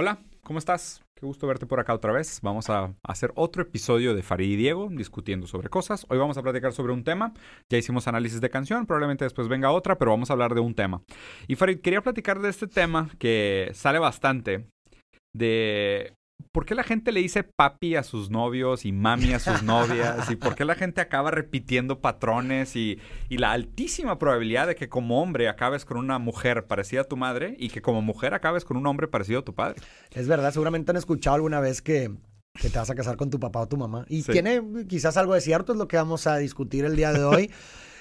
Hola, ¿cómo estás? Qué gusto verte por acá otra vez. Vamos a hacer otro episodio de Farid y Diego discutiendo sobre cosas. Hoy vamos a platicar sobre un tema. Ya hicimos análisis de canción, probablemente después venga otra, pero vamos a hablar de un tema. Y Farid, quería platicar de este tema que sale bastante de ¿Por qué la gente le dice papi a sus novios y mami a sus novias? ¿Y por qué la gente acaba repitiendo patrones? Y, y, la altísima probabilidad de que como hombre acabes con una mujer parecida a tu madre y que como mujer acabes con un hombre parecido a tu padre. Es verdad, seguramente han escuchado alguna vez que, que te vas a casar con tu papá o tu mamá. Y tiene quizás algo de cierto, es lo que vamos a discutir el día de hoy.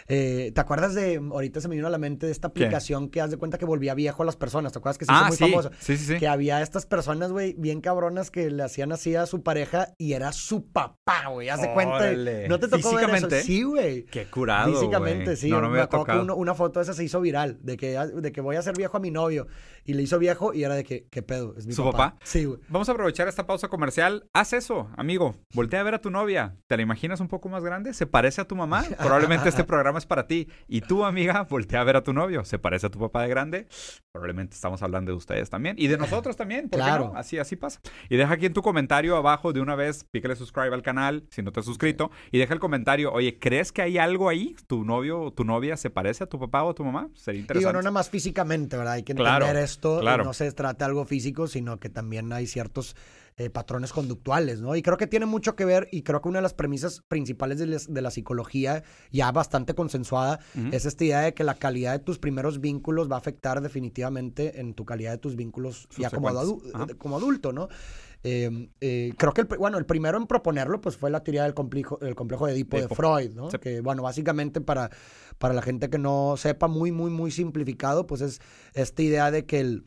Eh, ¿Te acuerdas de, ahorita se me vino a la mente de esta aplicación que haz de cuenta que volvía viejo a las personas? ¿Te acuerdas que se hizo Ah, muy sí. famoso? Sí, sí, sí. Que había estas personas, güey, bien cabronas que le hacían así a su pareja y era su papá, güey. Haz de cuenta. ¿No te tocó ver eso? Sí, güey. Qué curado, Físicamente, güey. sí. No, no me, me acuerdo que uno- una foto de esa se hizo viral, de que, de que voy a hacer viejo a mi novio. Y le hizo viejo y era de que, ¿qué pedo? ¿Es mi ¿Su papá? papá? Sí, güey. Vamos a aprovechar esta pausa comercial. Haz eso, amigo. Voltea a ver a tu novia. ¿Te la imaginas un poco más grande? ¿Se parece a tu mamá? Probablemente este programa es para ti. Y tú, amiga, voltea a ver a tu novio. ¿Se parece a tu papá de grande? Probablemente estamos hablando de ustedes también. Y de nosotros también. ¿por qué Claro. no? Así, así pasa. Y deja aquí en tu comentario abajo de una vez, pícale subscribe al canal si no te has suscrito. Y deja el comentario, oye, ¿crees que hay algo ahí? ¿Tu novio o tu novia se parece a tu papá o a tu mamá? Sería Digo, interesante. no nada más físicamente, ¿verdad? Hay que entender Claro, esto. claro. No se trata de algo físico, sino que también hay ciertos eh, patrones conductuales, ¿no? Y creo que tiene mucho que ver, y creo que una de las premisas principales de, les- de la psicología, ya bastante consensuada, es esta idea de que la calidad de tus primeros vínculos va a afectar definitivamente en tu calidad de tus vínculos ya como, Subsecuentes. adu- Ajá. eh, como adulto, ¿no? Eh, eh, creo que, el, bueno, el primero en proponerlo, pues fue la teoría del complejo, el complejo de Edipo de. Freud, ¿no? Sí. Que, bueno, básicamente para, para la gente que no sepa, muy, muy, muy simplificado, pues es esta idea de que el,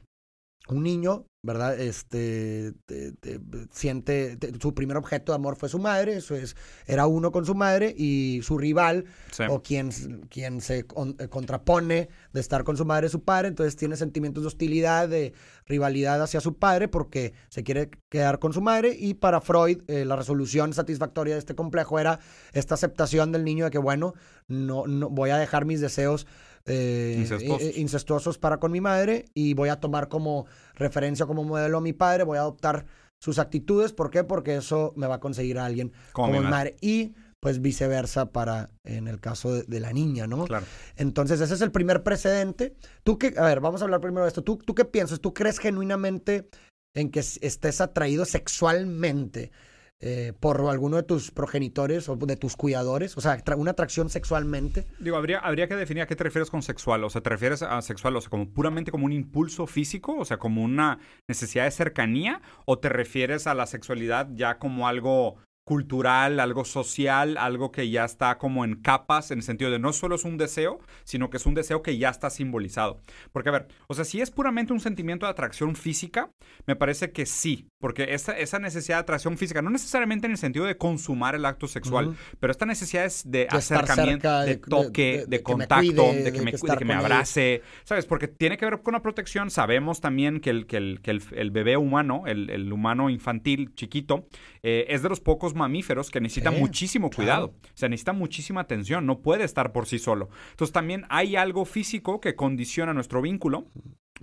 un niño, ¿verdad? Este te- te- siente te- su primer objeto de amor fue su madre, eso es, era uno con su madre y su rival Sí. o quien, quien se eh, contrapone de estar con su madre es su padre, entonces tiene sentimientos de hostilidad, de rivalidad hacia su padre porque se quiere quedar con su madre y para Freud eh, la resolución satisfactoria de este complejo era esta aceptación del niño de que bueno, no, no voy a dejar mis deseos eh, Incestuosos. eh, incestuosos para con mi madre y voy a tomar como referencia, como modelo a mi padre, voy a adoptar sus actitudes, ¿por qué? Porque eso me va a conseguir a alguien Como como, mi madre. madre. Y pues viceversa para en el caso de, de la niña, ¿no? Claro. Entonces, ese es el primer precedente. Tú qué, a ver, vamos a hablar primero de esto. ¿Tú, tú qué piensas? ¿Tú crees genuinamente en que estés atraído sexualmente eh, por alguno de tus progenitores o de tus cuidadores? O sea, una atracción sexualmente. Digo, habría, habría que definir a qué te refieres con sexual. O sea, ¿te refieres a sexual, o sea, como puramente como un impulso físico? O sea, como una necesidad de cercanía? ¿O te refieres a la sexualidad ya como algo cultural, algo social, algo que ya está como en capas, en el sentido de no solo es un deseo, sino que es un deseo que ya está simbolizado. Porque, a ver, o sea, si es puramente un sentimiento de atracción física, me parece que sí, porque esa, esa necesidad de atracción física, no necesariamente en el sentido de consumar el acto sexual, pero esta necesidad es de, acercamiento, cerca, de, toque, de, contacto, cuide, de que me, que que abrace, ¿sabes? Porque tiene que ver con la protección. Sabemos también que el, que el, que el, el bebé humano, el, el humano infantil chiquito, eh, es de los pocos mamíferos que necesita Sí, muchísimo claro. cuidado. O sea, necesita muchísima atención, no puede estar por sí solo. Entonces también hay algo físico que condiciona nuestro vínculo.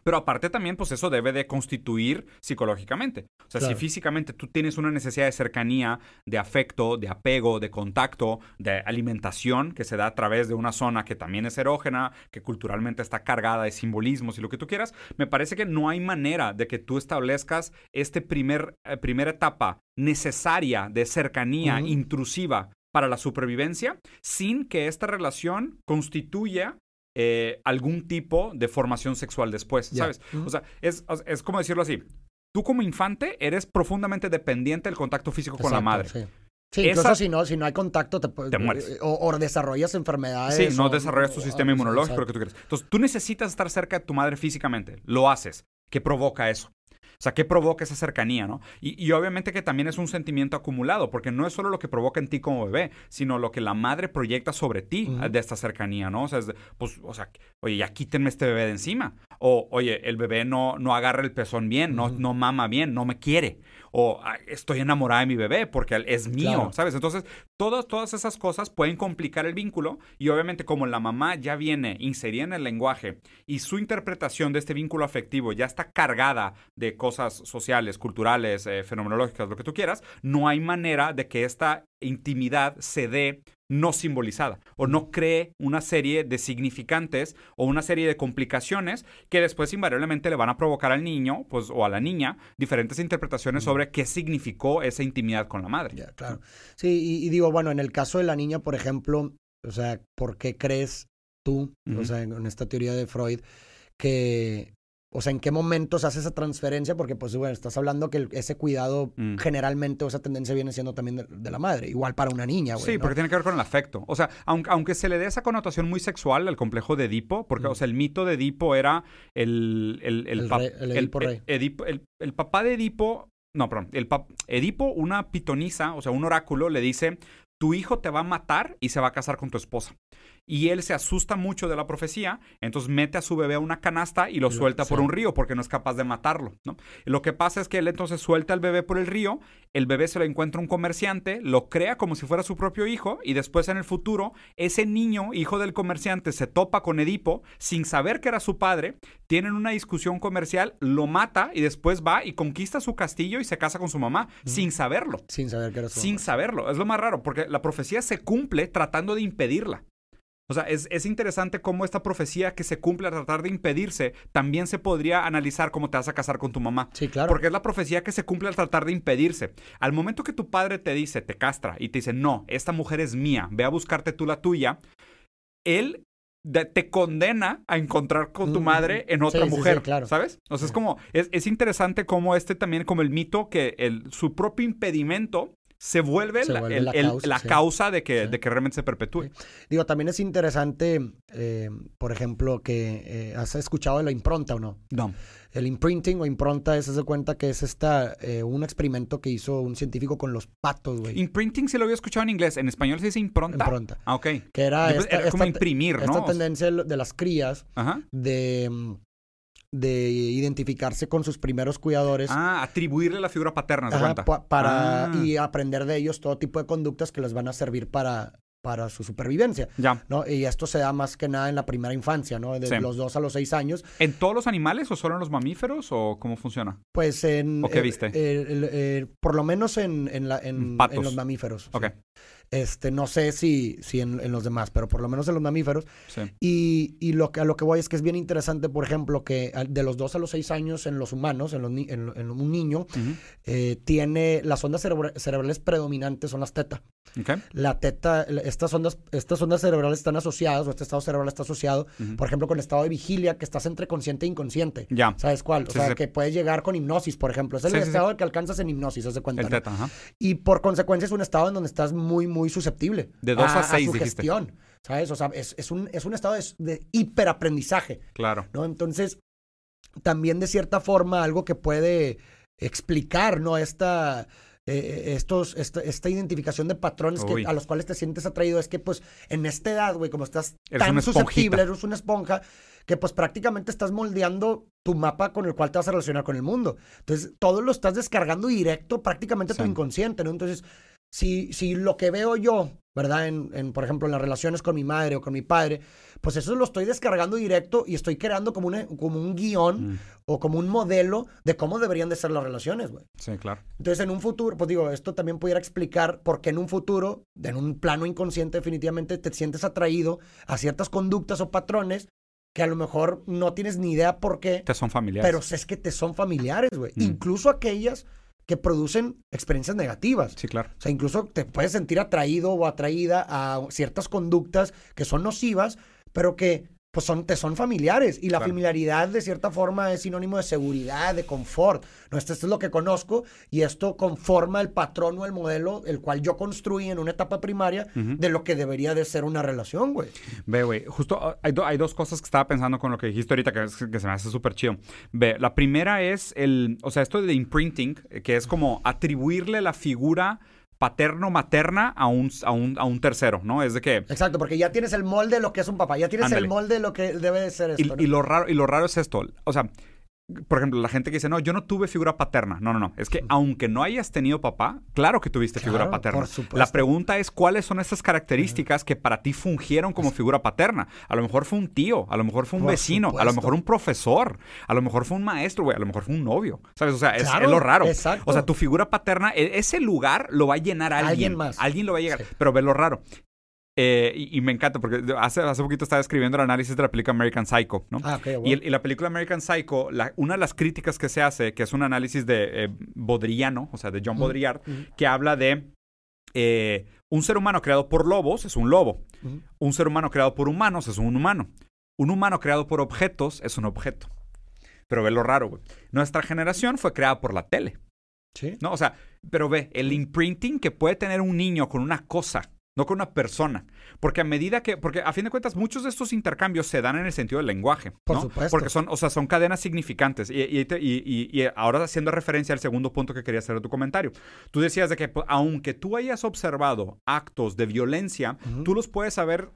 Pero aparte también, pues eso debe de constituir psicológicamente. O sea, si físicamente tú tienes una necesidad de cercanía, de afecto, de apego, de contacto, de alimentación, que se da a través de una zona que también es erógena, que culturalmente está cargada de simbolismos y lo que tú quieras, me parece que no hay manera de que tú establezcas este primer, eh, primera etapa necesaria de cercanía intrusiva para la supervivencia sin que esta relación constituya eh, algún tipo de formación sexual después. ¿sabes? O sea, es, es como decirlo así. Tú como infante eres profundamente dependiente del contacto físico con la madre. Sí, Sí, Esa- incluso si no, si no hay contacto, te, Te mueres. eh, O, o desarrollas enfermedades. Sí, no o- desarrollas tu o- sistema inmunológico, lo que tú quieras. Entonces, tú necesitas estar cerca de tu madre físicamente. Lo haces. ¿Qué provoca eso? O sea, ¿qué provoca esa cercanía, no? Y, y obviamente que también es un sentimiento acumulado, porque no es solo lo que provoca en ti como bebé, sino lo que la madre proyecta sobre ti de esta cercanía, ¿no? O sea, es de, pues, o sea, oye, ya quítenme este bebé de encima. O, oye, el bebé no, no agarra el pezón bien, no, no mama bien, no me quiere. O estoy enamorada de mi bebé porque es mío, ¿sabes? Entonces, todas, todas esas cosas pueden complicar el vínculo y obviamente como la mamá ya viene inserida en el lenguaje y su interpretación de este vínculo afectivo ya está cargada de cosas sociales, culturales, eh, fenomenológicas, lo que tú quieras, no hay manera de que esta intimidad se dé no simbolizada o no cree una serie de significantes o una serie de complicaciones que después invariablemente le van a provocar al niño pues, o a la niña diferentes interpretaciones sobre qué significó esa intimidad con la madre. Ya, claro. Sí, y, digo, bueno, en el caso de la niña, por ejemplo, o sea, ¿por qué crees tú, o sea, en esta teoría de Freud, que o sea, ¿en qué momentos hace esa transferencia? Porque, pues, bueno, estás hablando que ese cuidado mm. generalmente o esa tendencia viene siendo también de, la madre. Igual para una niña, güey. Sí, porque tiene que ver con el afecto. O sea, aunque, se le dé esa connotación muy sexual al complejo de Edipo, porque, mm. o sea, el mito de Edipo era el... El, el, Edipo rey. el, papá de Edipo... No, perdón. El Edipo, una pitonisa, o sea, un oráculo, le dice, tu hijo te va a matar y se va a casar con tu esposa y él se asusta mucho de la profecía, entonces mete a su bebé a una canasta y lo suelta por un río porque no es capaz de matarlo, ¿no? lo que pasa es que él entonces suelta al bebé por el río, el bebé se lo encuentra un comerciante, lo crea como si fuera su propio hijo y después en el futuro ese niño, hijo del comerciante, se topa con Edipo sin saber que era su padre, tienen una discusión comercial, lo mata y después va y conquista su castillo y se casa con su mamá sin saberlo. Sin saber que era su Sin saberlo. Es lo más raro porque la profecía se cumple tratando de impedirla. O sea, es, interesante cómo esta profecía que se cumple a tratar de impedirse también se podría analizar cómo te vas a casar con tu mamá. Sí, claro. Porque es la profecía que se cumple al tratar de impedirse. Al momento que tu padre te dice, te castra y te dice, no, esta mujer es mía, ve a buscarte tú la tuya, él te condena a encontrar con tu mm, madre en otra mujer, claro. ¿sabes? O sea, es como, es, interesante como este también, como el mito que el, su propio impedimento se vuelve, la, causa, de, que, de que realmente se perpetúe. Digo, también es interesante, eh, por ejemplo, que eh, has escuchado de la impronta o no. No. El imprinting o impronta es, de cuenta que es esta, eh, un experimento que hizo un científico con los patos, güey. Imprinting sí lo había escuchado en inglés. En español se dice impronta. Impronta. Ah, ok. Que era, como imprimir, ¿no? Esta tendencia de las crías de de identificarse con sus primeros cuidadores. Ah, atribuirle la figura paterna, para ah. y aprender de ellos todo tipo de conductas que les van a servir para para su supervivencia. Ya. ¿no? Y esto se da más que nada en la primera infancia, ¿no? De los dos a los seis años. ¿En todos los animales o solo en los mamíferos o cómo funciona? Pues en... ¿O qué viste? por lo menos en, en, la, en, los mamíferos. Ok. Este, no sé si, si en, los demás, pero por lo menos en los mamíferos. Y, y, lo que, a lo que voy es que es bien interesante, por ejemplo, que de los 2 a los 6 años en los humanos, en, los, en, un niño, eh, tiene las ondas cerebrales predominantes son las teta. La teta, estas ondas, estas ondas cerebrales están asociadas, o este estado cerebral está asociado, por ejemplo, con el estado de vigilia, que estás entre consciente e inconsciente. Ya. ¿Sabes cuál? O sea, que puedes llegar con hipnosis, por ejemplo. Es el estado que alcanzas en hipnosis, haz de cuenta. El teta, ajá. Y por consecuencia es un estado en donde estás muy, muy susceptible. De 2 a 6, gestión. ¿Sabes? O sea, es, un, es un estado de, de hiperaprendizaje. Claro. ¿No? Entonces, también de cierta forma, algo que puede explicar, ¿no? Esta eh, estos, esta, identificación de patrones que, a los cuales te sientes atraído es que, pues, en esta edad, güey, como estás tan susceptible, eres una esponja, que pues prácticamente estás moldeando tu mapa con el cual te vas a relacionar con el mundo. Entonces, todo lo estás descargando directo prácticamente a tu inconsciente, ¿no? Entonces, si, si lo que veo yo, ¿verdad? En, en, por ejemplo, en las relaciones con mi madre o con mi padre, pues eso lo estoy descargando directo y estoy creando como, una, como un guion mm. o como un modelo de cómo deberían de ser las relaciones, güey. Sí, claro. Entonces, en un futuro, pues digo, esto también pudiera explicar por qué en un futuro, en un plano inconsciente definitivamente, te sientes atraído a ciertas conductas o patrones que a lo mejor no tienes ni idea por qué. Te son familiares. Pero es que te son familiares, güey. Mm. Incluso aquellas que producen experiencias negativas. Sí, claro. O sea, incluso te puedes sentir atraído o atraída a ciertas conductas que son nocivas, pero que pues son, te son familiares. Y la familiaridad, de cierta forma, es sinónimo de seguridad, de confort. ¿no? Esto, es lo que conozco y esto conforma el patrón o el modelo, el cual yo construí en una etapa primaria de lo que debería de ser una relación, güey. Ve, güey, justo ah, hay, hay, dos cosas que estaba pensando con lo que dijiste ahorita que, que se me hace súper chido. Ve, la primera es el, o sea, esto de imprinting, que es como atribuirle la figura paterno-materna a un, a, un, a un tercero, ¿no? Es de que... Exacto, porque ya tienes el molde de lo que es un papá, ya tienes Ándale. el molde de lo que debe de ser esto. Y, ¿no? y lo raro, y lo raro es esto. O sea, por ejemplo, la gente que dice, no, yo no tuve figura paterna. No, no, no. Es que aunque no hayas tenido papá, claro que tuviste figura paterna. por supuesto. La pregunta es cuáles son esas características que para ti fungieron como figura paterna. A lo mejor fue un tío, a lo mejor fue un Por vecino, a lo mejor un profesor, a lo mejor fue un maestro, güey, a lo mejor fue un novio. ¿Sabes? O sea, es, Claro, es lo raro. exacto. O sea, tu figura paterna, e- ese lugar lo va a llenar alguien. Alguien más. Alguien lo va a llegar. Sí. Pero ve lo raro. Eh, y, y me encanta porque hace, hace poquito estaba escribiendo el análisis de la película American Psycho, ¿no? Ah, ok, bueno. Y, la película American Psycho, la- una de las críticas que se hace, que es un análisis de eh, o sea, de John Baudrillard, que habla de eh, un ser humano creado por lobos es un lobo, un ser humano creado por humanos es un humano, un humano creado por objetos es un objeto. Pero ve lo raro, güey. Nuestra generación fue creada por la tele, Sí. ¿no? O sea, pero ve, el imprinting que puede tener un niño con una cosa, no con una persona. Porque a medida que, porque a fin de cuentas muchos de estos intercambios se dan en el sentido del lenguaje. Por supuesto. Porque son, o sea, son cadenas significantes. Y, y, y- y- ahora haciendo referencia al segundo punto que quería hacer de tu comentario. Tú decías de que pues, aunque tú hayas observado actos de violencia, tú los puedes haber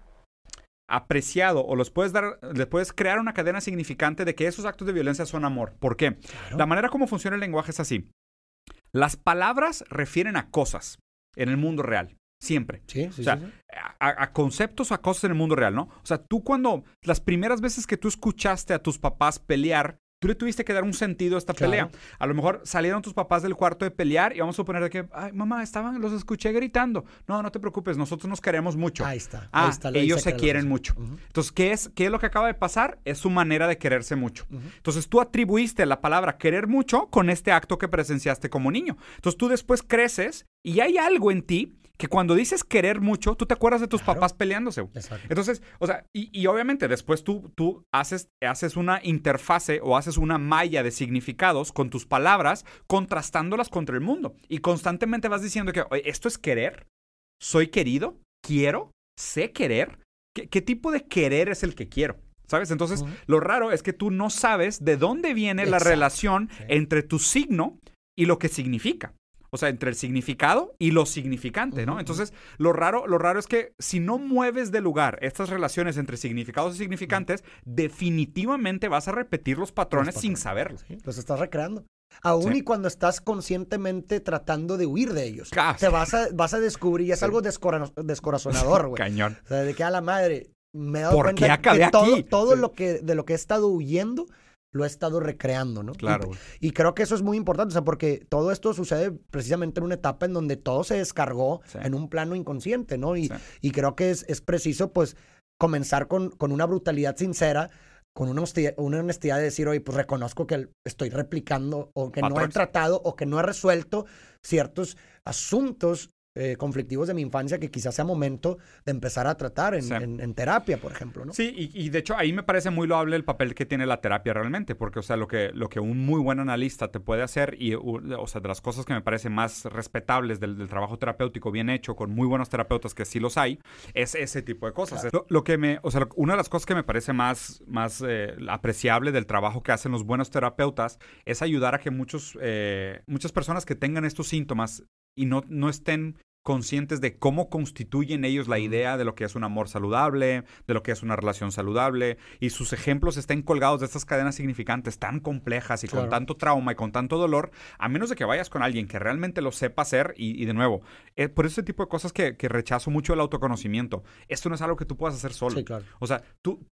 apreciado o los puedes dar, le puedes crear una cadena significante de que esos actos de violencia son amor. ¿Por qué? Claro. La manera como funciona el lenguaje es así. Las palabras refieren a cosas en el mundo real, siempre. Sí, sí, o sea, sí. A, a conceptos o a cosas en el mundo real, ¿no? O sea, tú cuando las primeras veces que tú escuchaste a tus papás pelear, tú le tuviste que dar un sentido a esta Claro. pelea. A lo mejor salieron tus papás del cuarto de pelear y vamos a suponer que, ay, mamá, estaban, los escuché gritando. No, no te preocupes, nosotros nos queremos mucho. Ahí está. Ah, ahí está, lo ellos se quieren mucho. Ujú. Entonces, ¿qué es, ¿qué es lo que acaba de pasar? Es su manera de quererse mucho. Ujú. Entonces, tú atribuiste la palabra querer mucho con este acto que presenciaste como niño. Entonces, tú después creces y hay algo en ti que cuando dices querer mucho, tú te acuerdas de tus Claro. papás peleándose. Exacto. Entonces, o sea, y, y obviamente después tú, tú haces, haces una interfase o haces una malla de significados con tus palabras, contrastándolas contra el mundo. Y constantemente vas diciendo que, oye, esto es querer, soy querido, quiero, sé querer. ¿Qué, qué tipo de querer es el que quiero? ¿Sabes? Entonces, lo raro es que tú no sabes de dónde viene la relación sí. entre tu signo y lo que significa. O sea, entre el significado y lo significante, ¿no? Entonces, lo raro, lo raro es que si no mueves de lugar estas relaciones entre significados y significantes, definitivamente vas a repetir los patrones, sin patrones. saberlo. Sí, los estás recreando. Aún Sí. y cuando estás conscientemente tratando de huir de ellos. Ah, Te vas a, vas a descubrir, y es Sí. algo descora- descorazonador, güey. Cañón. O sea, de que a la madre me he dado ¿Por cuenta qué acabé que todo, aquí? todo Sí. lo que de lo que he estado huyendo lo he estado recreando, ¿no? Claro, Y, creo que eso es muy importante, o sea, porque todo esto sucede precisamente en una etapa en donde todo se descargó Sí. en un plano inconsciente, ¿no? Y, Sí. y creo que es, es preciso, pues, comenzar con, con una brutalidad sincera, con una honestidad, una honestidad de decir, oye, pues reconozco que estoy replicando o que no he tratado o que no he resuelto ciertos asuntos eh, conflictivos de mi infancia que quizás sea momento de empezar a tratar en, Sí. en- en terapia, por ejemplo, ¿no? Sí, y, y de hecho ahí me parece muy loable el papel que tiene la terapia realmente, porque, o sea, lo que, lo que un muy buen analista te puede hacer, y, o sea, de las cosas que me parecen más respetables del, del trabajo terapéutico bien hecho, con muy buenos terapeutas que sí los hay, es ese tipo de cosas. Lo, lo que me, o sea, una de las cosas que me parece más, más eh, apreciable del trabajo que hacen los buenos terapeutas es ayudar a que muchos, eh, muchas personas que tengan estos síntomas y no, no estén conscientes de cómo constituyen ellos la idea de lo que es un amor saludable, de lo que es una relación saludable, y sus ejemplos estén colgados de estas cadenas significantes tan complejas y con tanto trauma y con tanto dolor, a menos de que vayas con alguien que realmente lo sepa hacer, y, y de nuevo, eh, por ese tipo de cosas que, que rechazo mucho el autoconocimiento. Esto no es algo que tú puedas hacer solo. Sí, claro. O sea, tú,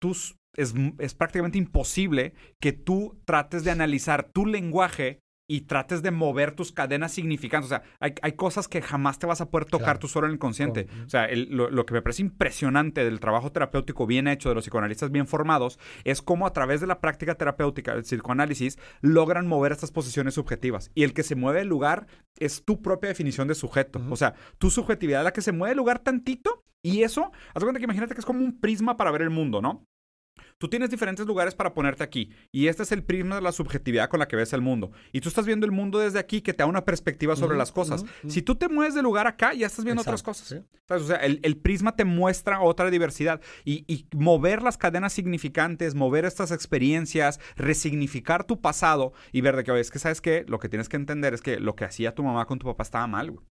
es, es prácticamente imposible que tú trates de analizar tu lenguaje y trates de mover tus cadenas significantes. O sea, hay, hay cosas que jamás te vas a poder tocar Claro. tú solo en el consciente. Con- O sea, el- lo, lo que me parece impresionante del trabajo terapéutico bien hecho, de los psicoanalistas bien formados, es cómo a través de la práctica terapéutica, el psicoanálisis, logran mover estas posiciones subjetivas. Y el que se mueve el lugar es tu propia definición de sujeto. O sea, tu subjetividad la que se mueve el lugar tantito y eso, haz cuenta que imagínate que es como un prisma para ver el mundo, ¿no? Tú tienes diferentes lugares para ponerte aquí y este es el prisma de la subjetividad con la que ves el mundo. Y tú estás viendo el mundo desde aquí que te da una perspectiva sobre las cosas. Si tú te mueves de lugar acá, ya estás viendo otras cosas. sí. ¿Sabes? O sea, el, el prisma te muestra otra diversidad. Y, y mover las cadenas significantes, mover estas experiencias, resignificar tu pasado y ver de que, oye, es que sabes que lo que tienes que entender es que lo que hacía tu mamá con tu papá estaba mal, güey.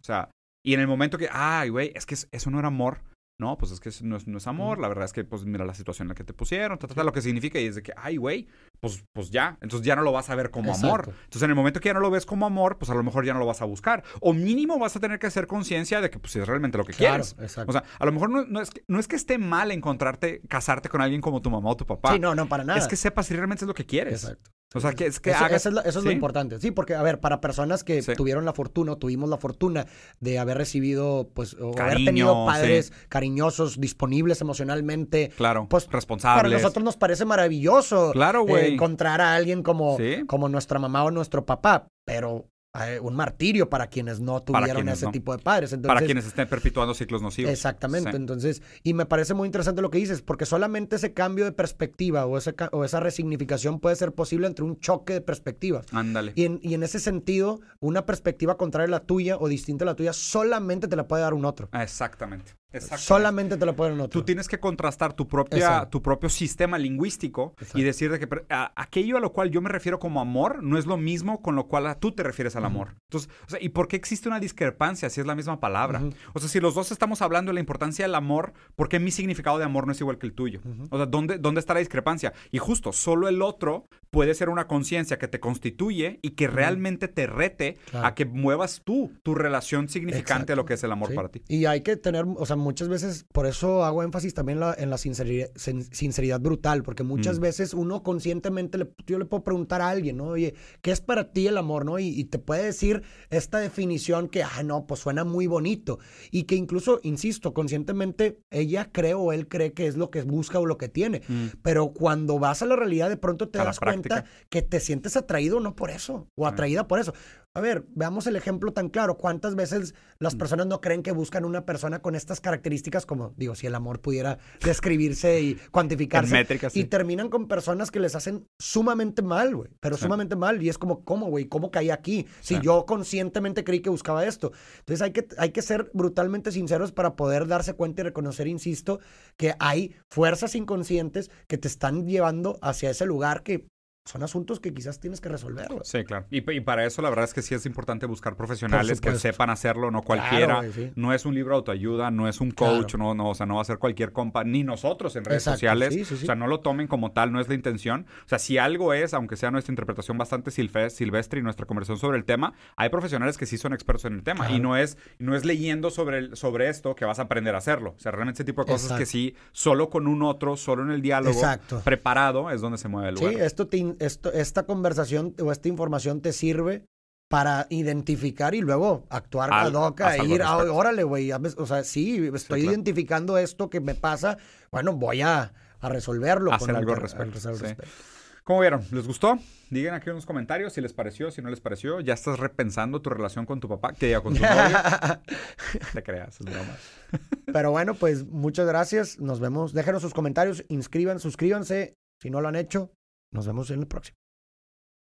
O sea, y en el momento que, ay, güey, es que eso no era amor. No, pues es que no es, no es amor, la verdad es que, pues mira la situación en la que te pusieron, ta, ta, ta, lo que significa y es de que, ay, güey, pues, pues ya, entonces ya no lo vas a ver como amor. Entonces en el momento que ya no lo ves como amor, pues a lo mejor ya no lo vas a buscar. O mínimo vas a tener que hacer conciencia de que pues es realmente lo que Claro, quieres. exacto. O sea, a lo mejor no, no es que, no es que esté mal encontrarte, casarte con alguien como tu mamá o tu papá. sí, no, no, para nada. Es que sepas si realmente es lo que quieres. Exacto. O sea, que es que eso, hagas- eso es, lo, eso es lo importante. Sí, porque, a ver, para personas que Sí. tuvieron la fortuna o tuvimos la fortuna de haber recibido, pues, o haber Cariño, tenido padres cariñosos, disponibles emocionalmente, Claro, Pues, responsables. para nosotros nos parece maravilloso Claro, eh, güey. Encontrar a alguien como, Sí. como nuestra mamá o nuestro papá, pero eh, un martirio para quienes no tuvieron quienes ese no. tipo de padres. Entonces, para quienes estén perpetuando ciclos nocivos. Exactamente. Sí. Entonces, y me parece muy interesante lo que dices, porque solamente ese cambio de perspectiva o, ese, o esa resignificación puede ser posible entre un choque de perspectivas. Ándale. Y en, y en ese sentido, una perspectiva contraria a la tuya o distinta a la tuya solamente te la puede dar un otro. Exactamente. Solamente te la puede dar un otro. Tú tienes que contrastar tu, propia, Exacto. tu propio sistema lingüístico Exacto. y decir de que a- aquello a lo cual yo me refiero como amor no es lo mismo con lo cual a- tú te refieres al amor. Entonces, o sea, ¿y por qué existe una discrepancia si es la misma palabra? O sea, si los dos estamos hablando de la importancia del amor, ¿por qué mi significado de amor no es igual que el tuyo? O sea, ¿dónde, ¿dónde está la discrepancia? Y justo, solo el otro puede ser una conciencia que te constituye y que realmente te rete Claro. a que muevas tú tu relación significante a lo Exacto. que es el amor Sí. para ti. Y hay que tener, o sea, muchas veces, por eso hago énfasis también la- en la sinceridad, sin- sinceridad brutal, porque muchas Mm. veces uno conscientemente, le, yo le puedo preguntar a alguien, ¿no? Oye, ¿qué es para ti el amor, no? Y, y te puede decir esta definición que, ah, no, pues suena muy bonito. Y que incluso, insisto, conscientemente ella cree o él cree que es lo que busca o lo que tiene. Mm. Pero cuando vas a la realidad, de pronto te A das cuenta que te sientes atraído no por eso, o Ah. atraída por eso. A ver, veamos el ejemplo tan claro. ¿Cuántas veces Mm. las personas no creen que buscan una persona con estas características como, digo, si el amor pudiera describirse y cuantificarse? Métricas, Y sí. terminan con personas que les hacen sumamente mal, güey. Pero Sí. sumamente mal. Y es como, ¿cómo, güey? ¿Cómo caí aquí? Si Sí. yo conscientemente creí que buscaba esto. Entonces hay que, hay que ser brutalmente sinceros para poder darse cuenta y reconocer, insisto, que hay fuerzas inconscientes que te están llevando hacia ese lugar que son asuntos que quizás tienes que resolver, güey. Sí, claro. Y, y para eso la verdad es que sí es importante buscar profesionales que sepan hacerlo, no cualquiera. güey, sí. No es un libro de autoayuda, no es un Claro. coach, no, no, o sea, no va a ser cualquier compa, ni nosotros en redes Exacto, sociales. sí, sí, sí. O sea, no lo tomen como tal, no es la intención. O sea, si algo es, aunque sea nuestra interpretación bastante silfe- silvestre y nuestra conversación sobre el tema, hay profesionales que sí son expertos en el tema. Claro. Y no es, no es leyendo sobre, el- sobre esto que vas a aprender a hacerlo. O sea, realmente ese tipo de cosas que sí, solo con un otro, solo en el diálogo, Exacto. preparado, es donde se mueve el lugar. Sí, esto te esto, esta conversación o esta información te sirve para identificar y luego actuar hoc, haz algo ir, respecto. órale, güey, ya o sea, sí, estoy identificando esto que me pasa, bueno, voy a, a resolverlo. Hacer con algo al respecto, al sí. respecto. ¿Cómo vieron? ¿Les gustó? Digan aquí en los comentarios si les pareció, si no les pareció. ¿Ya estás repensando tu relación con tu papá? Que diga con tu novio. Te creas, es broma. Pero bueno, pues muchas gracias, nos vemos, déjenos sus comentarios, inscriban, suscríbanse, si no lo han hecho, nos vemos en el próximo.